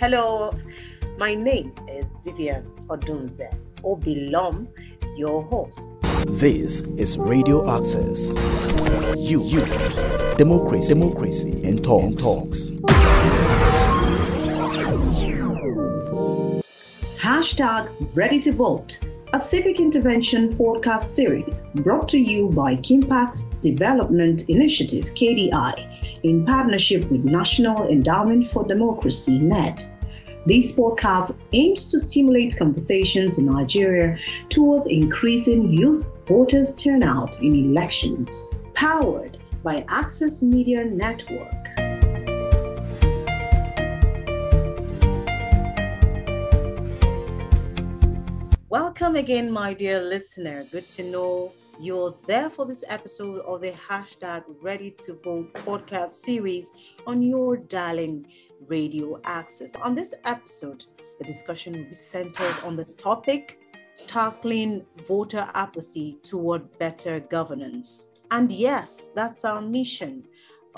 Hello, my name is Vivian Odunze Obilom, your host. This is Radio Access. You, you, democracy, democracy, and talks. And talks. Hashtag Ready to Vote, a civic intervention podcast series brought to you by Kimpact Development Initiative, KDI, in partnership with National Endowment for Democracy, NED. This podcast aims to stimulate conversations in Nigeria towards increasing youth voters' turnout in elections. Powered by Access Media Network. Welcome again, my dear listener. Good to know you're there for this episode of the hashtag Ready to Vote podcast series on your darling radio access. On this episode, the discussion will be centered on the topic tackling voter apathy toward better governance. And yes, that's our mission.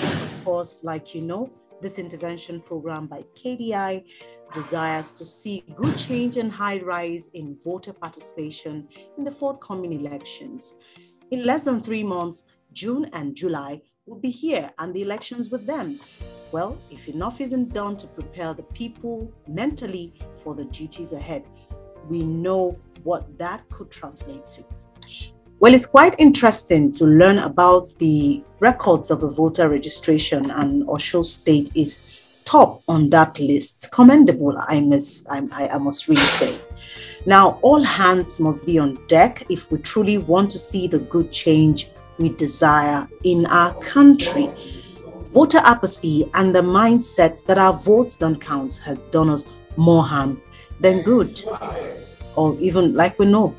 Of course, like you know, this intervention program by KDI desires to see good change and high rise in voter participation in the forthcoming elections. In less than three months, June and July will be here and the elections with them. Well, if enough isn't done to prepare the people mentally for the duties ahead, we know what that could translate to. Well, it's quite interesting to learn about the records of the voter registration, and Osun State is top on that list. Commendable, I must, I, I must really say. Now, all hands must be on deck if we truly want to see the good change we desire in our country. Voter apathy and the mindset that our votes don't count has done us more harm than good, or even like we know.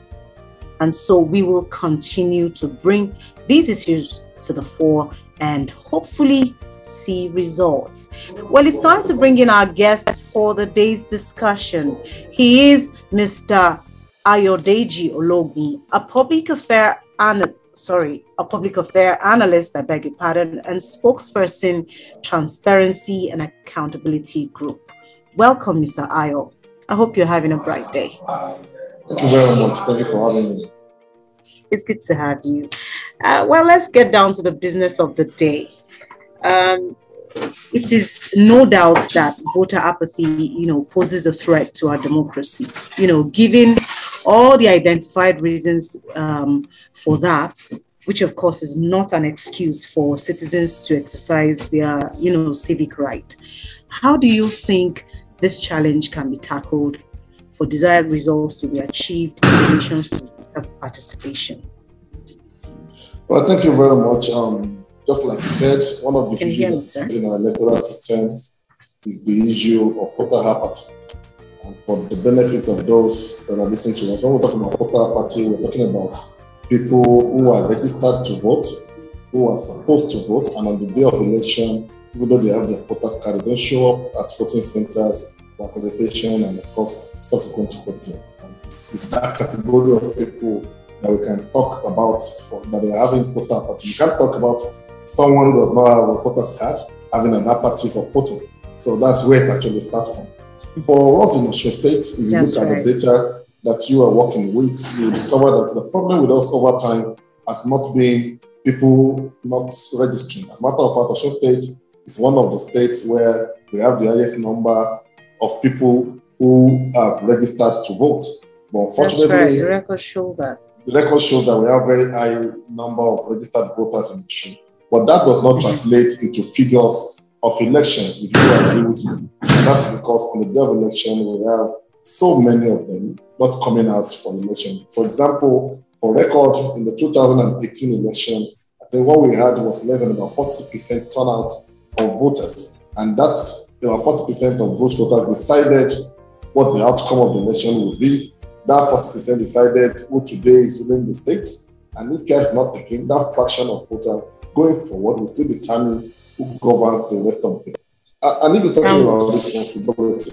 And so we will continue to bring these issues to the fore and hopefully see results. Well, it's time to bring in our guest for the day's discussion. He is Mr. Ayodeji Ologun, a public affair analyst sorry, a public affair analyst, I beg your pardon, and spokesperson, Transparency and Accountability Group. Welcome, Mr. Ayo. I hope you're having a bright day. Thank you very much. Thank you for having me. It's good to have you. Uh, well, let's get down to the business of the day. Um, it is no doubt that voter apathy, you know, poses a threat to our democracy. You know, given all the identified reasons um, for that, which of course is not an excuse for citizens to exercise their, you know, civic right. How do you think this challenge can be tackled for desired results to be achieved in relation to participation? Well, thank you very much. Um, just like you said, one of the issues in our electoral system is the issue of voter apathy. And for the benefit of those that are listening to us, when we're talking about voter apathy, we're talking about people who are registered to vote, who are supposed to vote, and on the day of election, even though they have their voters card, they don't show up at voting centers for accreditation and, of course, subsequent voting. And it's, it's that category of people that we can talk about for, that they are having voter apathy. You can't talk about someone who does not have a voter's card having an apathy for voting. So that's where it actually starts from. For us in Osun State, if you That's look at right. the data that you are working with, you discover that the problem with us over time has not been people not registering. As a matter of fact, Osun State is one of the states where we have the highest number of people who have registered to vote. But That's right. unfortunately, The records show that. the record shows that we have very high number of registered voters in Osun. But that does not translate into figures of election, if you agree with me. That's because on the day of election, we have so many of them not coming out for election. For example, for record, in the 2018 election, I think what we had was less than about 40% turnout of voters. And that's about 40% of those voters decided what the outcome of the election would be. That 40% decided who today is ruling the state. And if care is not taken, that fraction of voters going forward will still determine who governs the rest of the uh, And if you're talking about responsibility,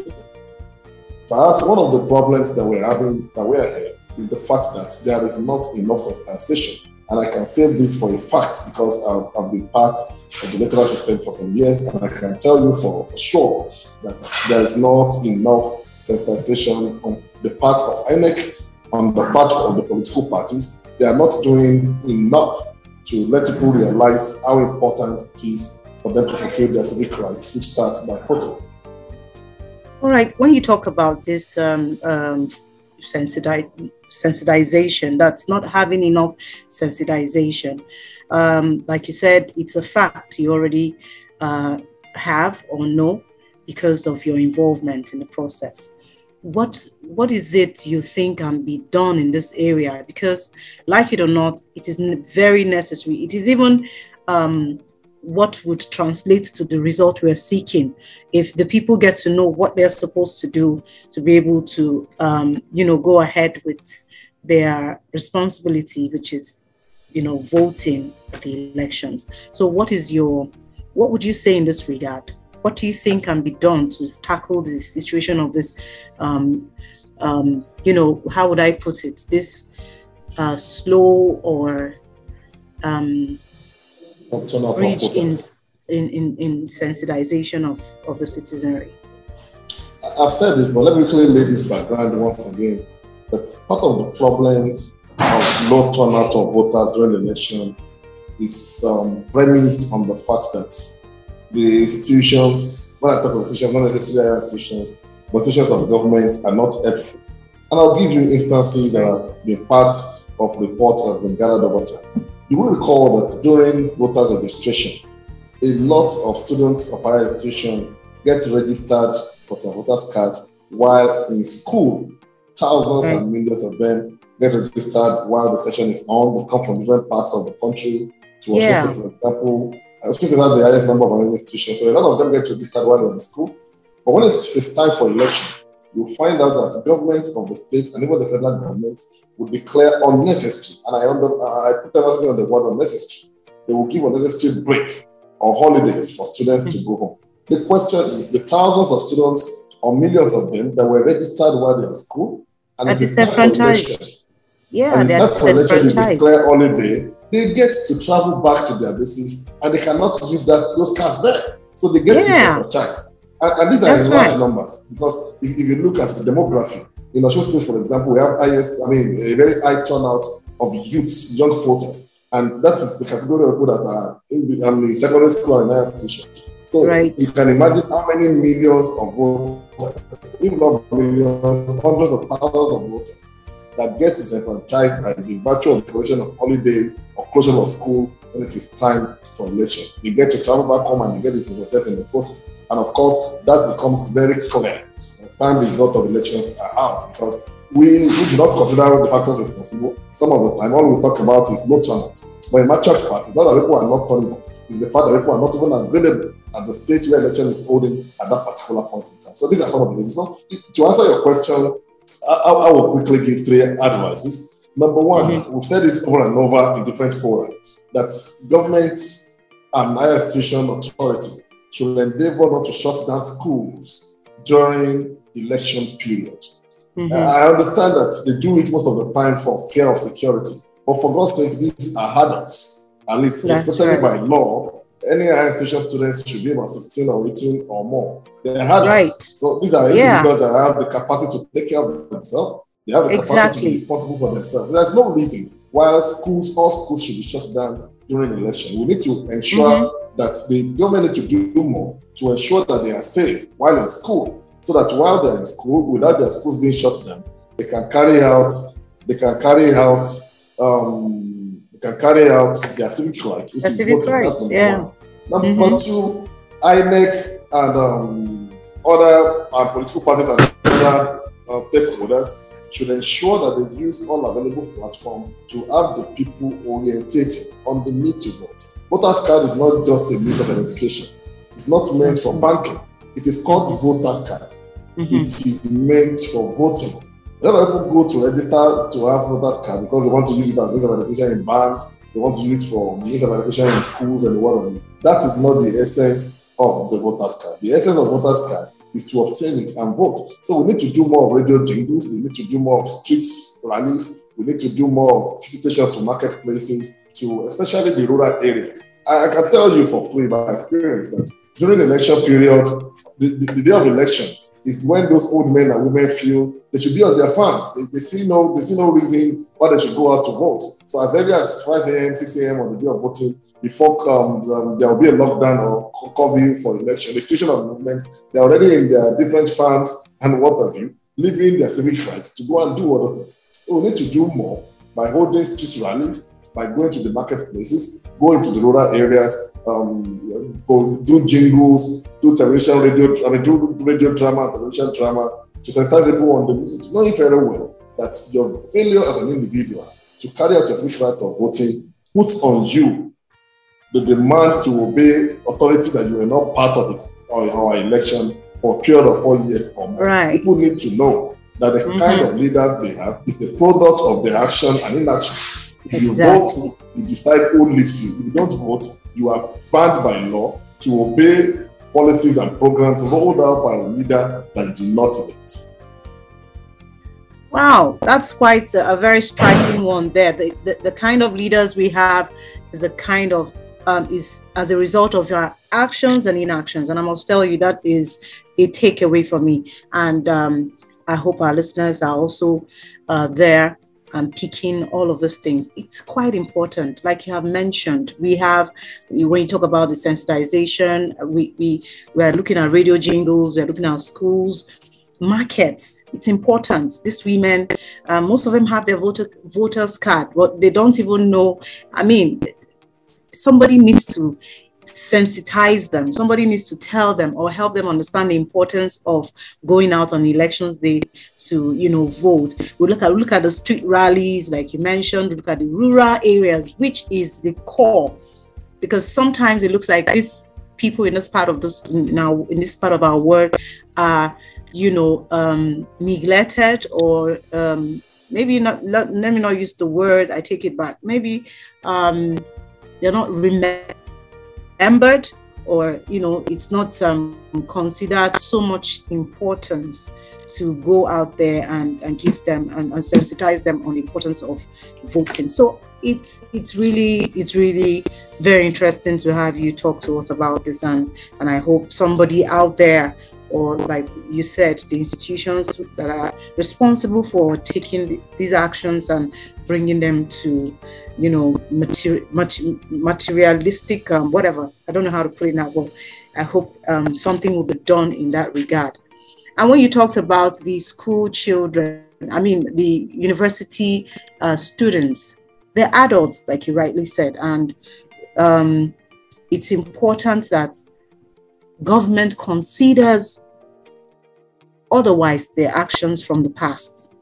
perhaps one of the problems that we're having, that we're here, is the fact that there is not enough sensitization And I can say this for a fact because I've, I've, been part of the electoral system for some years, and I can tell you for, for sure that there is not enough sensitization on the part of INEC, on the part of the political parties. They are not doing enough to let people realize how important it is for them to fulfill their civic right, which starts by voting. All right. When you talk about this um, um, sensitization, that's not having enough sensitization. Um, like you said, it's a fact you already uh, have or know because of your involvement in the process. What what is it you think can be done in this area? Because, like it or not, it is very necessary. It is even um, what would translate to the result we're seeking if the people get to know what they're supposed to do to be able to um, you know go ahead with their responsibility which is you know voting at the elections so what is your what would you say in this regard what do you think can be done to tackle the situation of this um, um, you know how would i put it this uh, slow or um, reach in, in, in, in sensitization of, of the citizenry? I've said this, but let me quickly lay this background once again. That part of the problem of low turnout of voters during the election is um, premised on the fact that the institutions, when I talk of institutions, not necessarily institutions, but institutions of government are not helpful. And I'll give you instances that have been part of reports that have been gathered over time. You will recall that during voters registration, a lot of students of higher institution get registered for the voters card while in school, thousands mm. and millions of them get registered while the session is on. They come from different parts of the country. To yeah. for example, State has the highest number of institutions, so a lot of them get registered while they're in school. But when it is time for election, you find out that the government of the state and even the federal government would declare unnecessary, and I, under, I put emphasis on the word unnecessary, they will give unnecessary break or holidays for students to go home. The question is the thousands of students or millions of them that were registered while they're in school and it is disenfranchised. Yeah, and it's not for election they declare holiday, they get to travel back to their bases and they cannot use that those cards there. So they get yeah. disenfranchised. And, and these are That's large right. numbers because if, if you look at the demography, in Osun State, for example, we have highest, I mean, a very high turnout of youths, young voters. And that is the category of people that are in, I mean, secondary school and higher institution. So right. you can imagine how many millions of voters, if not millions, hundreds of thousands of voters that get disenfranchised by the virtual declaration of holidays or closure of school when it is time for election. They get to travel back home and they get disenfranchised in the process. And of course, that becomes very clear the time result of elections are out because we, we do not consider the factors responsible. Some of the time, all we talk about is low turnout. But in actual fact, it's not that people are not turning out, it's the fact that people are not even available at the stage where election is holding at that particular point in time. So these are some of the reasons. So to answer your question, I, I will quickly give three advices. Number one, mm-hmm. we've said this over and over in different fora that government and higher institution authority should endeavor not to shut down schools during election period. Mm-hmm. Uh, I understand that they do it most of the time for fear of security, but for God's sake, these are hurdles. At least, That's especially right. by law, any higher institution students should be about 16 or 18 or more. They're hurdles. Right. So these are yeah. individuals that have the capacity to take care of themselves. They have the exactly. capacity to be responsible for themselves. So there's no reason why schools, all schools should be shut down during election. We need to ensure mm-hmm. that the government need to do more to ensure that they are safe while in school so that while they're in school, without their schools being shut down, they can carry out they can carry out um, they can carry out their civic right, which is voting. Right. That's number yeah. one. Number mm-hmm. two, INEC and um, other uh, political parties and other uh, stakeholders should ensure that they use all available platforms to have the people orientated on the need to vote. Voters card is not just a means of identification. It's not meant for banking. It is called the voter's card. Mm-hmm. It is meant for voting. A lot of people go to register to have voter's card because they want to use it as means of identification in banks. They want to use it for means of identification in schools and whatever. That is not the essence of the voter's card. The essence of voter's card is to obtain it and vote. So we need to do more of radio jingles. We need to do more of street rallies. We need to do more of visitations to marketplaces to especially the rural areas. I, I can tell you for free by experience that during the election period, the, the, the day of election, is when those old men and women feel they should be on their farms. They, they, see no they see no reason why they should go out to vote. So as early as 5 a.m., 6 a.m. on the day of voting, before um, um, there will be a lockdown or curfew for election, the situation of movement, they're already in their different farms and what have you, living their civic rights to go and do other things. So we need to do more by holding street rallies, by going to the marketplaces, going to the rural areas, um, go, do jingles, do television, radio, I mean, do radio drama, television drama, to sensitize people on the knowing very well that your failure as an individual to carry out your civic right of voting puts on you the demand to obey authority that you were not part of it or our election for a period of four years or more. Right. People need to know that the mm-hmm. kind of leaders they have is a product of their action and inaction. If exactly. you vote, you decide who leads you. If you don't vote, you are banned by law to obey policies and programs rolled out by a leader that do not elect. Wow, that's quite a, a very striking one there. The, the, the, kind of leaders we have is a kind of um, is as a result of your actions and inactions. And I must tell you that is a takeaway for me. And um, I hope our listeners are also uh, there and picking all of those things. It's quite important. Like you have mentioned, we have, when you talk about the sensitization, we, we, we are looking at radio jingles, we're looking at schools, markets. It's important. These women, uh, most of them have their voter voters card, but they don't even know. I mean, somebody needs to sensitize them. Somebody needs to tell them or help them understand the importance of going out on elections day to, you know, vote. We look at we look at the street rallies, like you mentioned. We look at the rural areas, which is the core, because sometimes it looks like these people in this part of this now in this part of our world are, you know, um, neglected or um, maybe not. Let, let me not use the word. I take it back. Maybe um, they're not remembered remembered or you know it's not um, considered so much importance to go out there and, and give them and, and sensitize them on the importance of voting. So it's it's really it's really very interesting to have you talk to us about this and and i hope somebody out there or like you said the institutions that are responsible for taking these actions and bringing them to you know, materi- materialistic, um, whatever. I don't know how to put it now, but I hope um, something will be done in that regard. And when you talked about the school children, I mean, the university uh, students, they're adults, like you rightly said, and um, it's important that government considers otherwise their actions from the past.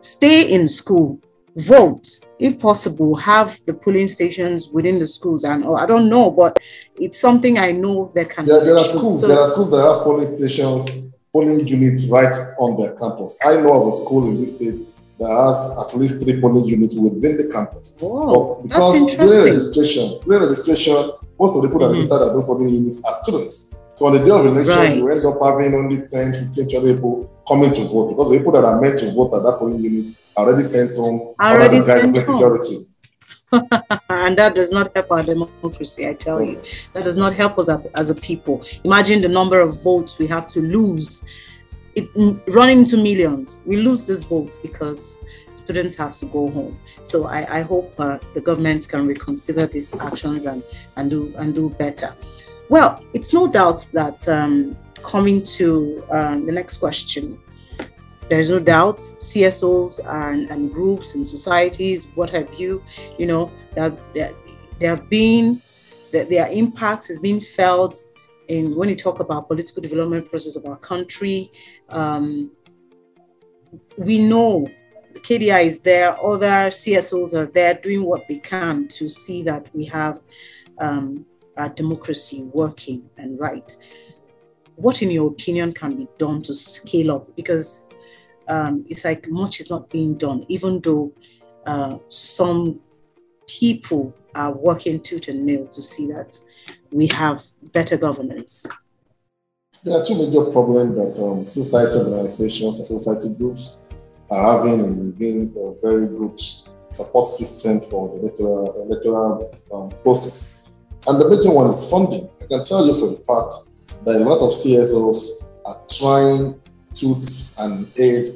Stay in school, vote. If possible have the polling stations within the schools and or i don't know but it's something i know that can there, there are schools so, there are schools that have polling stations polling units right on their campus. I know of a school in this state that has at least three polling units within the campus. Oh, but because during registration during registration most of the people that mm-hmm. registered at those polling units are students so on the day of election, right. you end up having only 10, 15, 20 people coming to vote because the people that are meant to vote at that polling unit are already sent home. Already sent home. Security. and that does not help our democracy, I tell you. That does not help us as a people. Imagine the number of votes we have to lose. It, running into millions. We lose these votes because students have to go home. So I, I hope uh, the government can reconsider these actions and, and do and do better. Well, it's no doubt that um, coming to um, the next question, there's no doubt CSOs and, and groups and societies, what have you, you know, that there, have been, that their impact has been felt in when you talk about political development process of our country. Um, we know KDI is there, other CSOs are there doing what they can to see that we have um, our democracy working and right. What, in your opinion, can be done to scale up? Because um, it's like much is not being done, even though uh, some people are working tooth and nail to see that we have better governance. There are two major problems that um, society organizations and society groups are having in being uh, very good support system for the electoral, electoral um, process. And the major one is funding. I can tell you for a fact that a lot of CSOs are trying tools and aid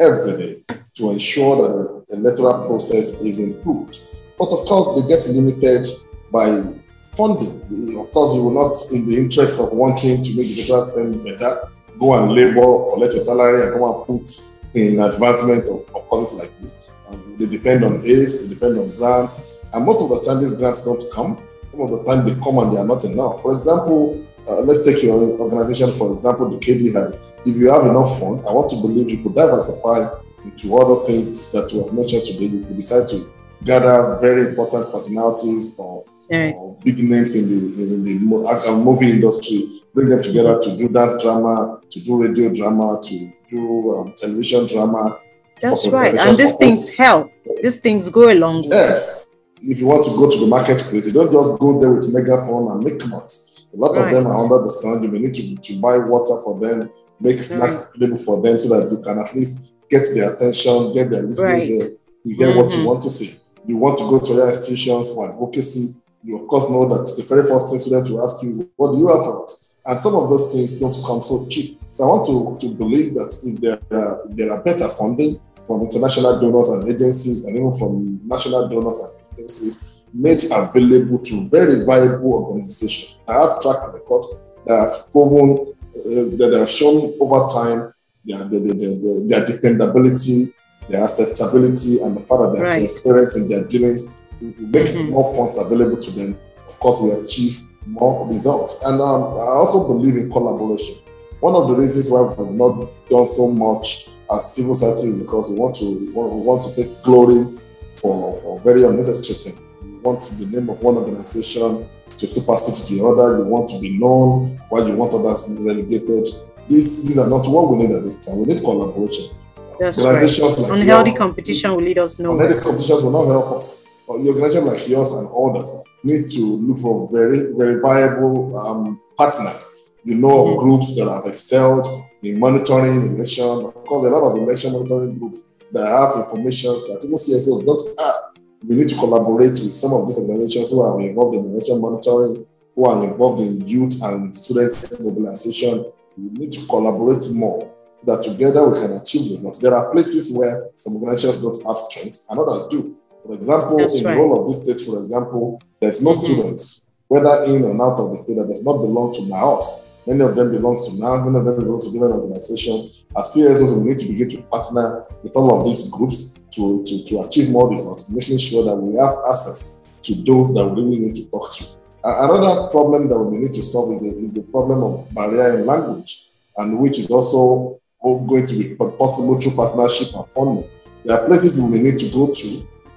every day to ensure that the electoral process is improved. But of course, they get limited by funding. Of course, you will not, in the interest of wanting to make the electoral system better, go and labor, collect a salary, and come and put in advancement of, of causes like this. They depend on aids, they depend on grants, and most of the time these grants don't come. Some of the time they come and they are not enough. For example, uh, let's take your organization, for example, the KDI. If you have enough fund, I want to believe you could diversify into other things that we have mentioned today. You could decide to gather very important personalities or, right. or big names in the in the movie industry, bring them together to do dance drama, to do radio drama, to do um, television drama. That's right, and these things help. These things go along. Yes, if you want to go to the marketplace, you don't just go there with megaphone and make noise. A lot right. of them are under the sun. You may need to, to buy water for them, make snacks available for them so that you can at least get their attention, get their listening right. You get mm-hmm. what you mm-hmm. want to see. You want to go to other institutions for advocacy. You of course know that the very first thing students will ask you is, what do you have for us? And some of those things don't come so cheap. So I want to, to believe that if there are, if there are better funding from international donors and agencies and even from national donors and agencies made available to very viable organizations. I have track record that have proven uh, that have shown over time their, their, their, their, dependability, their acceptability, and the fact that they're right. transparent in their dealings. If we make mm-hmm. more funds available to them, of course, we achieve more results. And um, I also believe in collaboration. One of the reasons why we've not done so much as civil society because we want to we want to take glory for, for very unnecessary things. We want the name of one organization to supersede the other. You want to be known while you want others to be relegated. These these are not what we need at this time. We need collaboration. That's Organizations right. like Unhealthy yours, competition will lead us nowhere. Unhealthy competitions will not help us. But your organization like yours and others need to look for very, very viable um, partners. You know mm-hmm. of groups that have excelled in monitoring election. Of course, a lot of election monitoring groups that have information that even CSOs don't have. We need to collaborate with some of these organizations who are involved in election monitoring, who are involved in youth and students mobilization. We need to collaborate more so that together we can achieve results. There are places where some organizations don't have strength and others do. For example, That's in right. the whole of this state, for example, there's no mm-hmm. students, whether in or out of the state, that does not belong to NANS. Many of them belong to NANS, many of them belong to different organizations. As CSOs, we need to begin to partner with all of these groups to, to, to achieve more results, making sure that we have access to those that we really need to talk to. Another problem that we need to solve is the, is the problem of barrier in language, and which is also going to be possible through partnership and funding. There are places we need to go to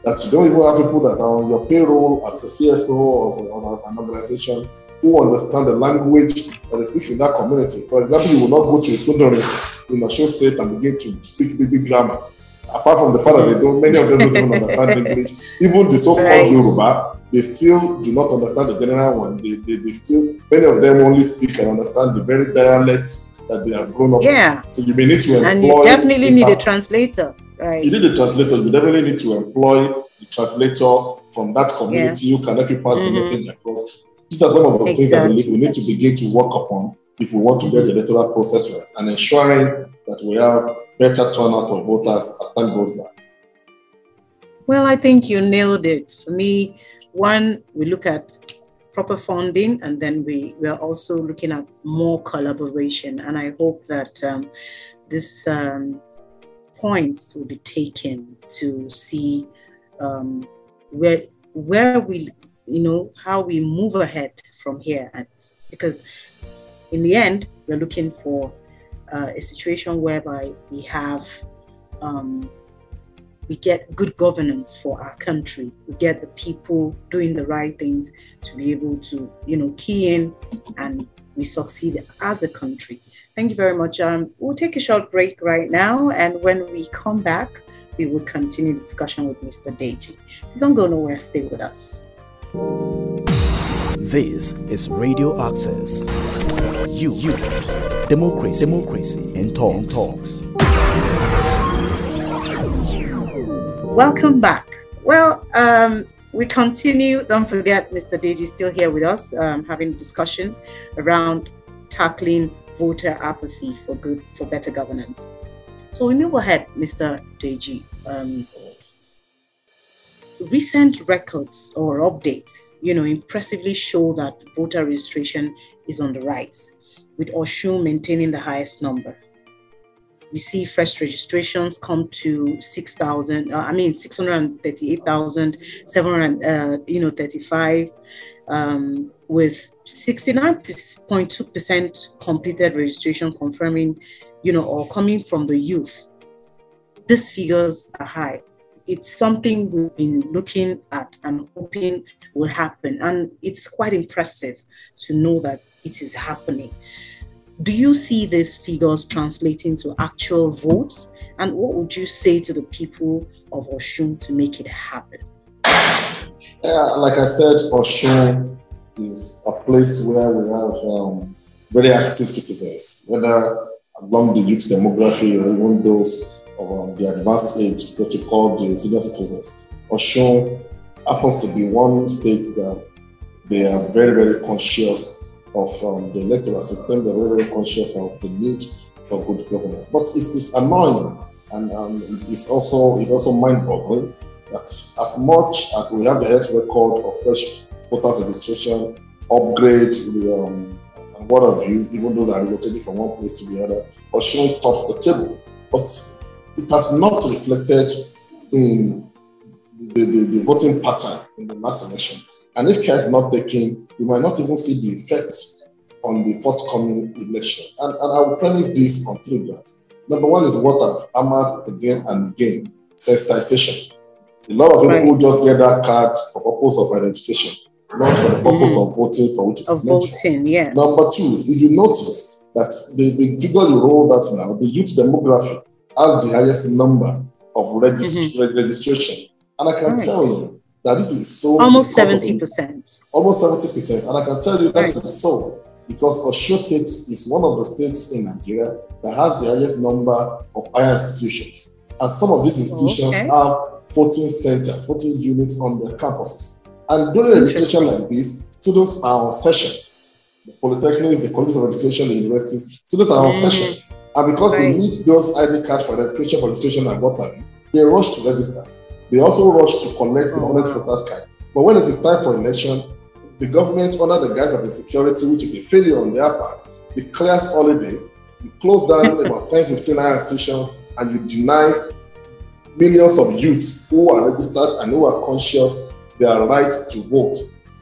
that you don't even have people that are on your payroll as a CSO or as, as an organization who understand the language that is speaking in that community. For example, you will not go to a Sundari in a show state and begin to speak baby grammar. Apart from the fact that they don't, many of them don't even understand English. Even the so-called right. Yoruba, they still do not understand the general one. They, they, they still, many of them only speak and understand the very dialect that they have grown up yeah. So you may need to employ. And you definitely need a translator. Right. You need a translator. You definitely need to employ a translator from that community yeah. who can help you pass mm-hmm. the message across. These are some of the exactly. things that we need to begin to work upon if we want to get the electoral process right and ensuring that we have better turnout of voters as time goes by. Well, I think you nailed it. For me, one, we look at proper funding and then we, we are also looking at more collaboration. And I hope that um, this um, points will be taken to see um, where where we you know, how we move ahead from here. And because in the end, we're looking for uh, a situation whereby we have, um, we get good governance for our country. We get the people doing the right things to be able to, you know, key in and we succeed as a country. Thank you very much. Um, we'll take a short break right now. And when we come back, we will continue the discussion with Mr. Deji. Please don't go nowhere, stay with us. This is Radio Access. You, you, democracy, democracy, and talks. And talks. Welcome back. Well, um, we continue. Don't forget, Mr. Deji is still here with us, um, having a discussion around tackling voter apathy for good for better governance. So we move ahead, Mr. Deji. Um, recent records or updates, you know, impressively show that voter registration is on the rise, with Osun maintaining the highest number we see fresh registrations come to 6,000, uh, I mean, 638,700, uh, you know, 35, um, with 69.2% completed registration confirming, you know, or coming from the youth. These figures are high. It's something we've been looking at and hoping will happen. And it's quite impressive to know that it is happening do you see these figures translating to actual votes? And what would you say to the people of Osun to make it happen? Yeah, like I said, Osun is a place where we have um, very active citizens, whether along the youth demography or even those of um, the advanced age, what you call the senior citizens. Osun happens to be one state that they are very, very conscious of um, the electoral system. They're very, very conscious of the need for good governance. But it's, it's annoying and um, it's, it's, also it's also mind-boggling that as much as we have the health record of fresh voters registration, upgrade, um, and what have you, even though those are relocated from one place to the other, or showing tops the table. But it has not reflected in the, the, the voting pattern in the last election. And if care is not taken, we might not even see the effects on the forthcoming election. And, and I will premise this on three grounds. Number one is what I've hammered again and again sensitization. A lot of people just get that card for purpose of identification, not for the purpose mm. of voting for which it is meant voting, yes. Number two, if you notice that the, the figure you roll out now, the youth demography has the highest number of regist- mm-hmm. registration. And I can right. tell you, that this is so almost 70 percent almost 70 percent and i can tell you that right. is so because Osun State is one of the states in Nigeria that has the highest number of higher institutions. And some of these institutions okay. have 14 centers, 14 units on their campuses. And during registration like this, students are on session. The polytechnics, the colleges of education, the universities, students are on mm. session. And because right. they need those ID cards for identification, for registration, and what have you, they rush to register. They also rush to collect the permanent oh, voters card. But when it is time for election, the government, under the guise of insecurity, which is a failure on their part, declares holiday, you close down about 10, 15 institutions, and you deny millions of youths who are registered and who are conscious their right to vote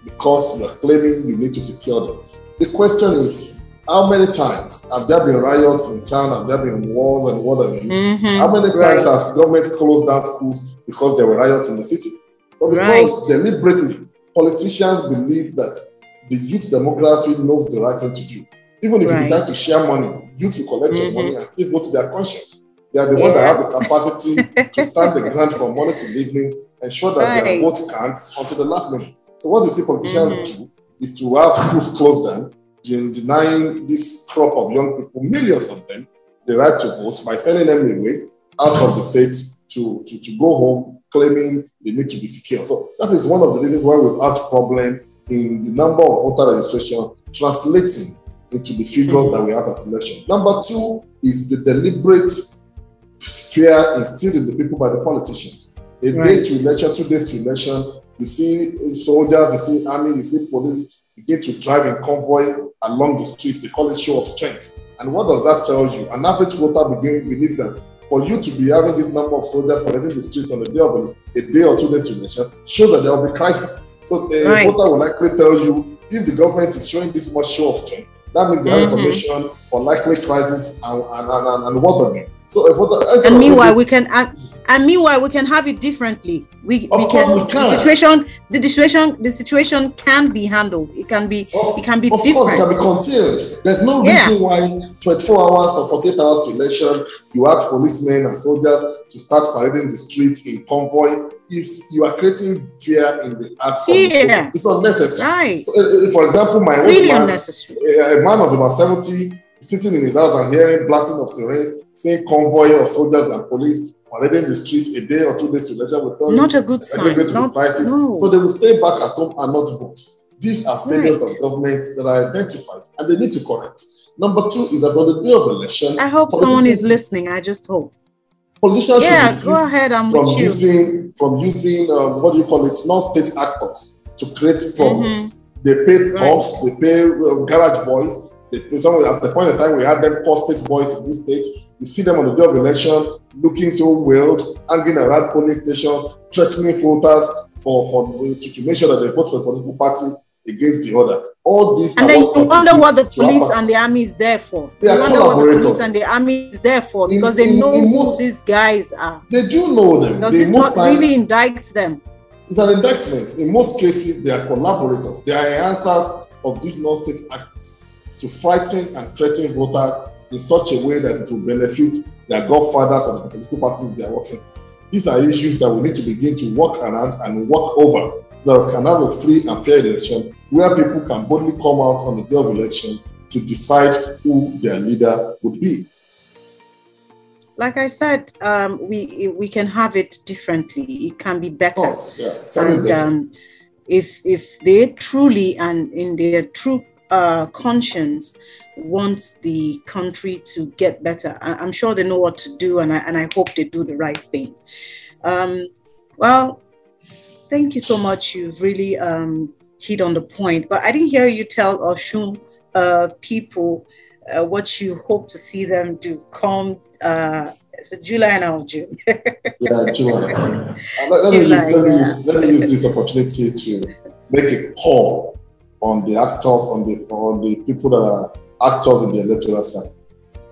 because you are claiming you need to secure them. The question is, how many times have there been riots in town? Have there been wars and what have you? Mm-hmm. How many right. times has government closed down schools because there were riots in the city? But because right. deliberately politicians believe that the youth demography knows the right thing to do. Even if right. you decide to share money, youth will collect mm-hmm. your money and still vote to their conscience. They are the yeah. ones that have the capacity to stand the ground from morning till evening, ensure that right. their vote counts until the last minute. So what you see politicians mm-hmm. do is to have schools closed down, denying this crop of young people, millions of them, the right to vote by sending them away out of the state to, to, to go home claiming they need to be secure. So that is one of the reasons why we've had problem in the number of voter registration translating into the figures that we have at election. Number two is the deliberate fear instilled in the people by the politicians. A right. day to election, two days to election, you see soldiers, you see army, you see police begin to drive in convoy along the street. They call it show of strength. And what does that tell you? An average voter begin, believes that for you to be having this number of soldiers parading the street on a day of a, a day or two days to election shows that there will be crisis. So the right. voter will likely tell you if the government is showing this much show of strength, that means they have mm-hmm. information for likely crisis and, and, and, and what have you. So a voter, and meanwhile, we can act and meanwhile we can have it differently we, of we course can, we can the situation the situation the situation can be handled it can be of, it can be of different. course it can be contained there's no yeah. reason why 24 hours or 48 hours to election you ask policemen and soldiers to start parading the streets in convoy is you are creating fear in the of yeah. it's unnecessary right so, uh, for example my really man unnecessary. a man of about 70 sitting in his house and hearing blasting of sirens, seeing convoy of soldiers and police parading the street a day or two days to election will tell not a good sign. Not, no. So they will stay back at home and not vote. These are failures right. of government that are identified and they need to correct. Number two is that on the day of election, I hope someone is listening. I just hope. Politicians yeah, should go ahead. I'm from using from using um, what do you call it, non-state actors to create problems. Mm-hmm. They pay right. they pay um, garage boys. They some, at the point in time we had them call state boys in this state. You see them on the day of election looking so wild, hanging around police stations, threatening voters for, for to, to make sure that they vote for a political party against the other. All these and then you wonder what the police and the army is there for. They are collaborators. The and the army is there for because in, they in, know in most, who these guys are. They do know them. Does this not time, really indict them? It's an indictment. In most cases, they are collaborators. They are answers of these non-state actors to frighten and threaten voters in such a way that it will benefit their godfathers and the political parties they are working for. These are issues that we need to begin to work around and work over so that we can have a free and fair election where people can boldly come out on the day of election to decide who their leader would be. Like I said, um, we we can have it differently. It can be better. yeah, and, better. Um, if if they truly and in their true uh, conscience wants the country to get better, I, am sure they know what to do, and I and I hope they do the right thing. Um, well, thank you so much. You've really um, hit on the point. But I didn't hear you tell Osun uh, people uh, what you hope to see them do come uh, so July and June. yeah, July. Uh, let, let, July, me use, let, me use, let me use this opportunity to make a call on the actors, on the on the people that are actors in the electoral side.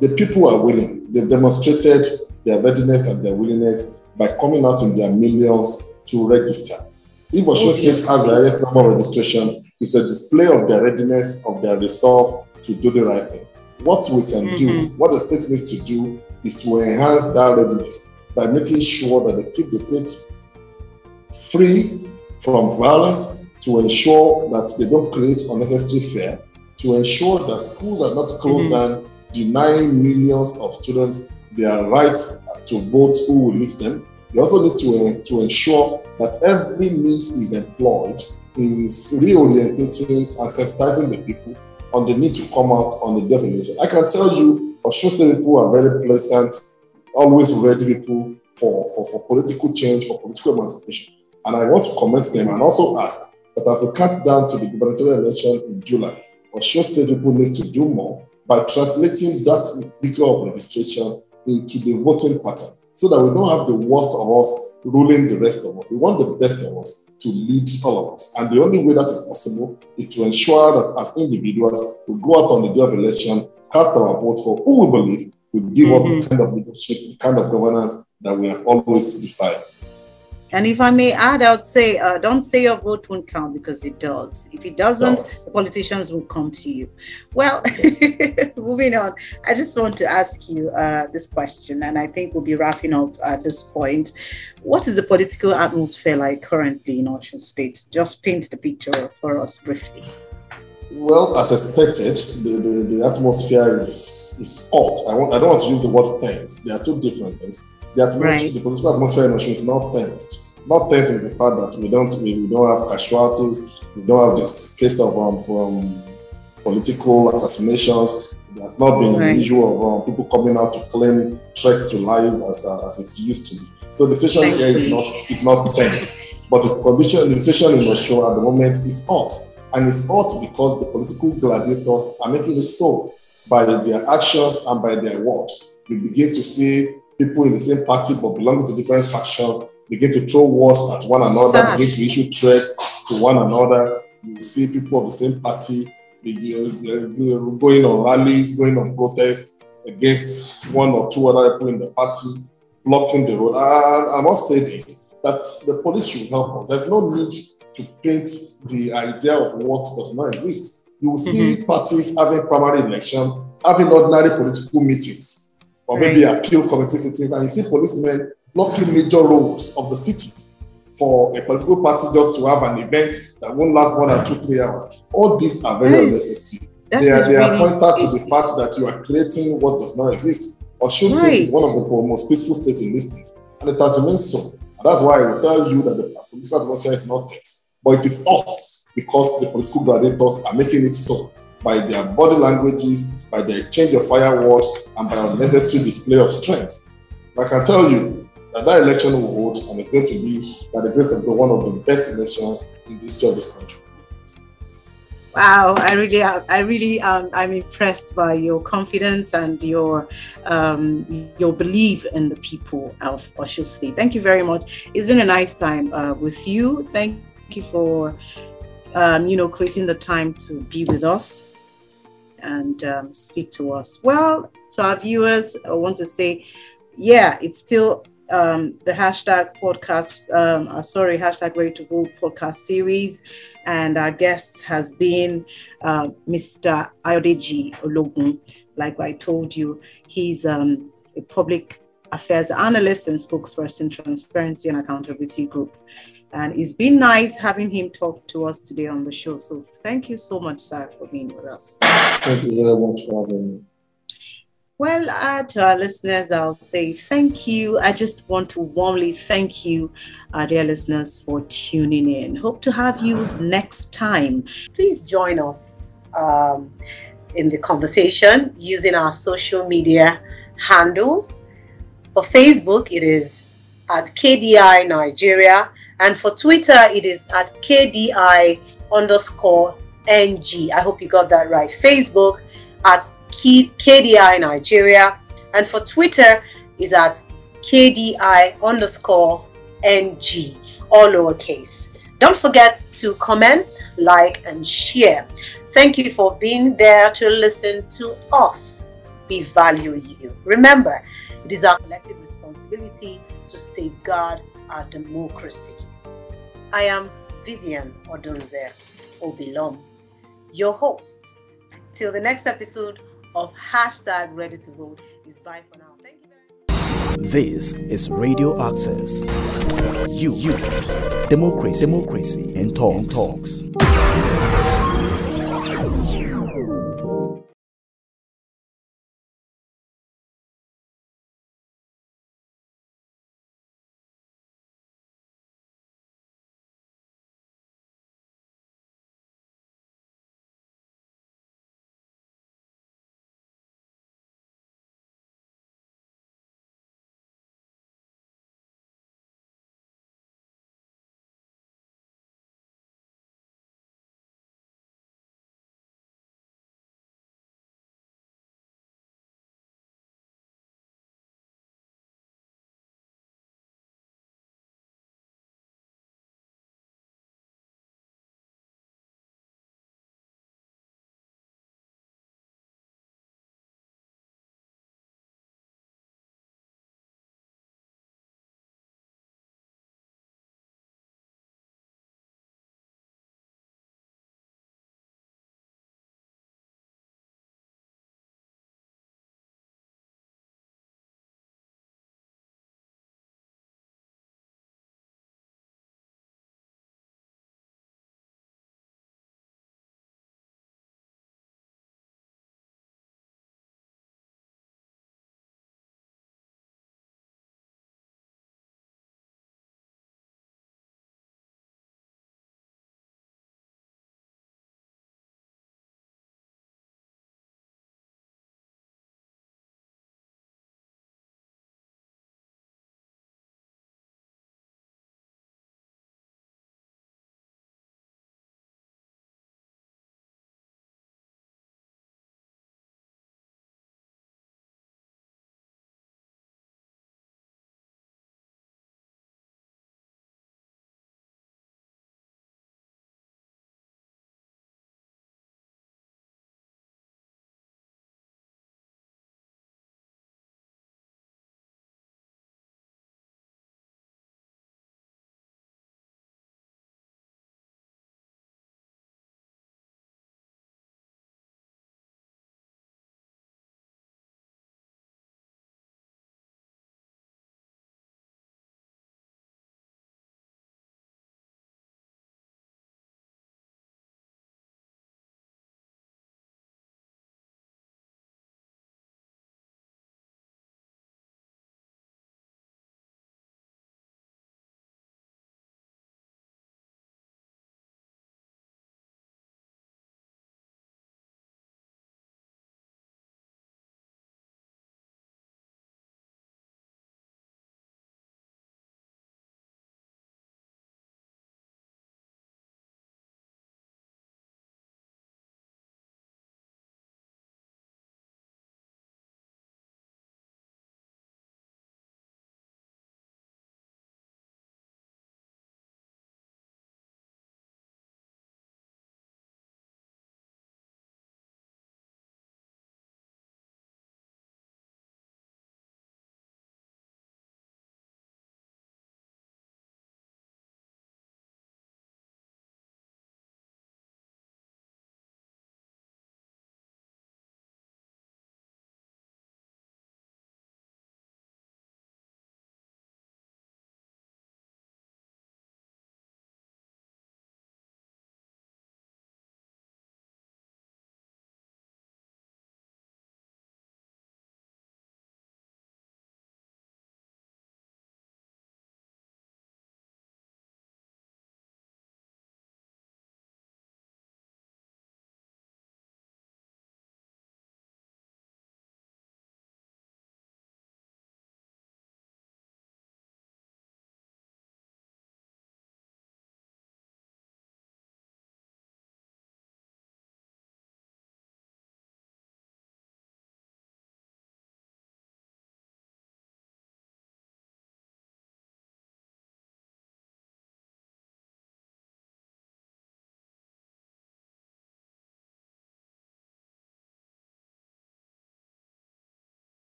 The people are willing. They've demonstrated their readiness and their willingness by coming out in their millions to register. If Osun State has the highest number of registration, it's a display of their readiness, of their resolve to do the right thing. What we can mm-hmm. do, what the state needs to do, is to enhance that readiness by making sure that they keep the state free from violence, to ensure that they don't create unnecessary fear, to ensure that schools are not closed mm-hmm. down, denying millions of students their right to vote who will lead them. We also need to, uh, to ensure that every means is employed in reorientating and sensitizing the people on the need to come out on the definition. I can tell you, Osun people are very pleasant, always ready people for, for, for political change, for political emancipation. And I want to commend them and also ask that as we cut down to the gubernatorial election in July, Osun State people needs to do more by translating that figure of registration into the voting pattern so that we don't have the worst of us ruling the rest of us. We want the best of us to lead all of us. And the only way that is possible is to ensure that as individuals, we go out on the day of election, cast our vote for who we believe will give mm-hmm. us the mm-hmm. kind of leadership, the kind of governance that we have always desired. And if I may add, I would say, uh, don't say your vote won't count because it does. If it doesn't, politicians will come to you. Well, moving on, I just want to ask you uh, this question, and I think we'll be wrapping up at this point. What is the political atmosphere like currently in Osun State? Just paint the picture for us briefly. Well, as expected, the, the, the atmosphere is, is hot. I, want, I don't want to use the word tense. They are two different things. The, atmosphere, right. the political atmosphere in Osun is not tense not tense is the fact that we don't we, we don't have casualties, we don't have this case of um, um, political assassinations. There's not been right. usual of um, people coming out to claim threats to life as, uh, as it used to be. So the situation here is not is not tense, but the condition the situation in Osun at the moment is hot, and it's hot because the political gladiators are making it so by their actions and by their words. We begin to see people in the same party but belonging to different factions begin to throw words at one another, Sash. begin to issue threats to one another. You see people of the same party going on rallies, going on protests against one or two other people in the party, blocking the road. I, I must say this that the police should help us. There's no need to paint the idea of what does not exist. You will see mm-hmm. parties having primary election, having ordinary political meetings or right. maybe appeal committee sittings, and you see policemen blocking major roads of the city for a political party just to have an event that won't last more than two, three hours. All these are very unnecessary. They are, they are pointers to the fact that you are creating what does not exist. Osun right. State is one of the most peaceful states in this state. and it has remained so. And that's why I will tell you that the political atmosphere is not tense, but it is hot because the political gladiators are making it so by their body languages, by their exchange of fireworks, and by unnecessary display of strength. I can tell you that that election will hold and it's going to be, by the grace of God, one of the best elections in the history of this country. Wow, I really, I really, um, I'm impressed by your confidence and your, um, your belief in the people of Osun State. Thank you very much. It's been a nice time uh, with you. Thank you for, um, you know, creating the time to be with us and um, speak to us. Well, to our viewers, I want to say, yeah, it's still um, the hashtag podcast, um, uh, sorry, hashtag Ready to Vote podcast series. And our guest has been uh, Mr. Ayodeji Ologun. Like I told you, he's um, a public affairs analyst and spokesperson, Transparency and Accountability Group. And it's been nice having him talk to us today on the show. So thank you so much, sir, for being with us. Thank you very much for having me. Well, uh, to our listeners, I'll say thank you. I just want to warmly thank you, our dear listeners, for tuning in. Hope to have you next time. Please join us um, in the conversation using our social media handles. For Facebook, it is at KDI Nigeria, and for Twitter, it is at KDI underscore NG. I hope you got that right. Facebook at KDI Nigeria, and for Twitter is at KDI underscore NG, all lowercase. Don't forget to comment, like, and share. Thank you for being there to listen to us. We value you. Remember, it is our collective responsibility to safeguard our democracy. I am Vivian Odunze Obilom, your host. Till the next episode of hashtag ready to vote is bye for now. Thank you very much. This is Radio Access. You, you, democracy, democracy, and talks. And talks.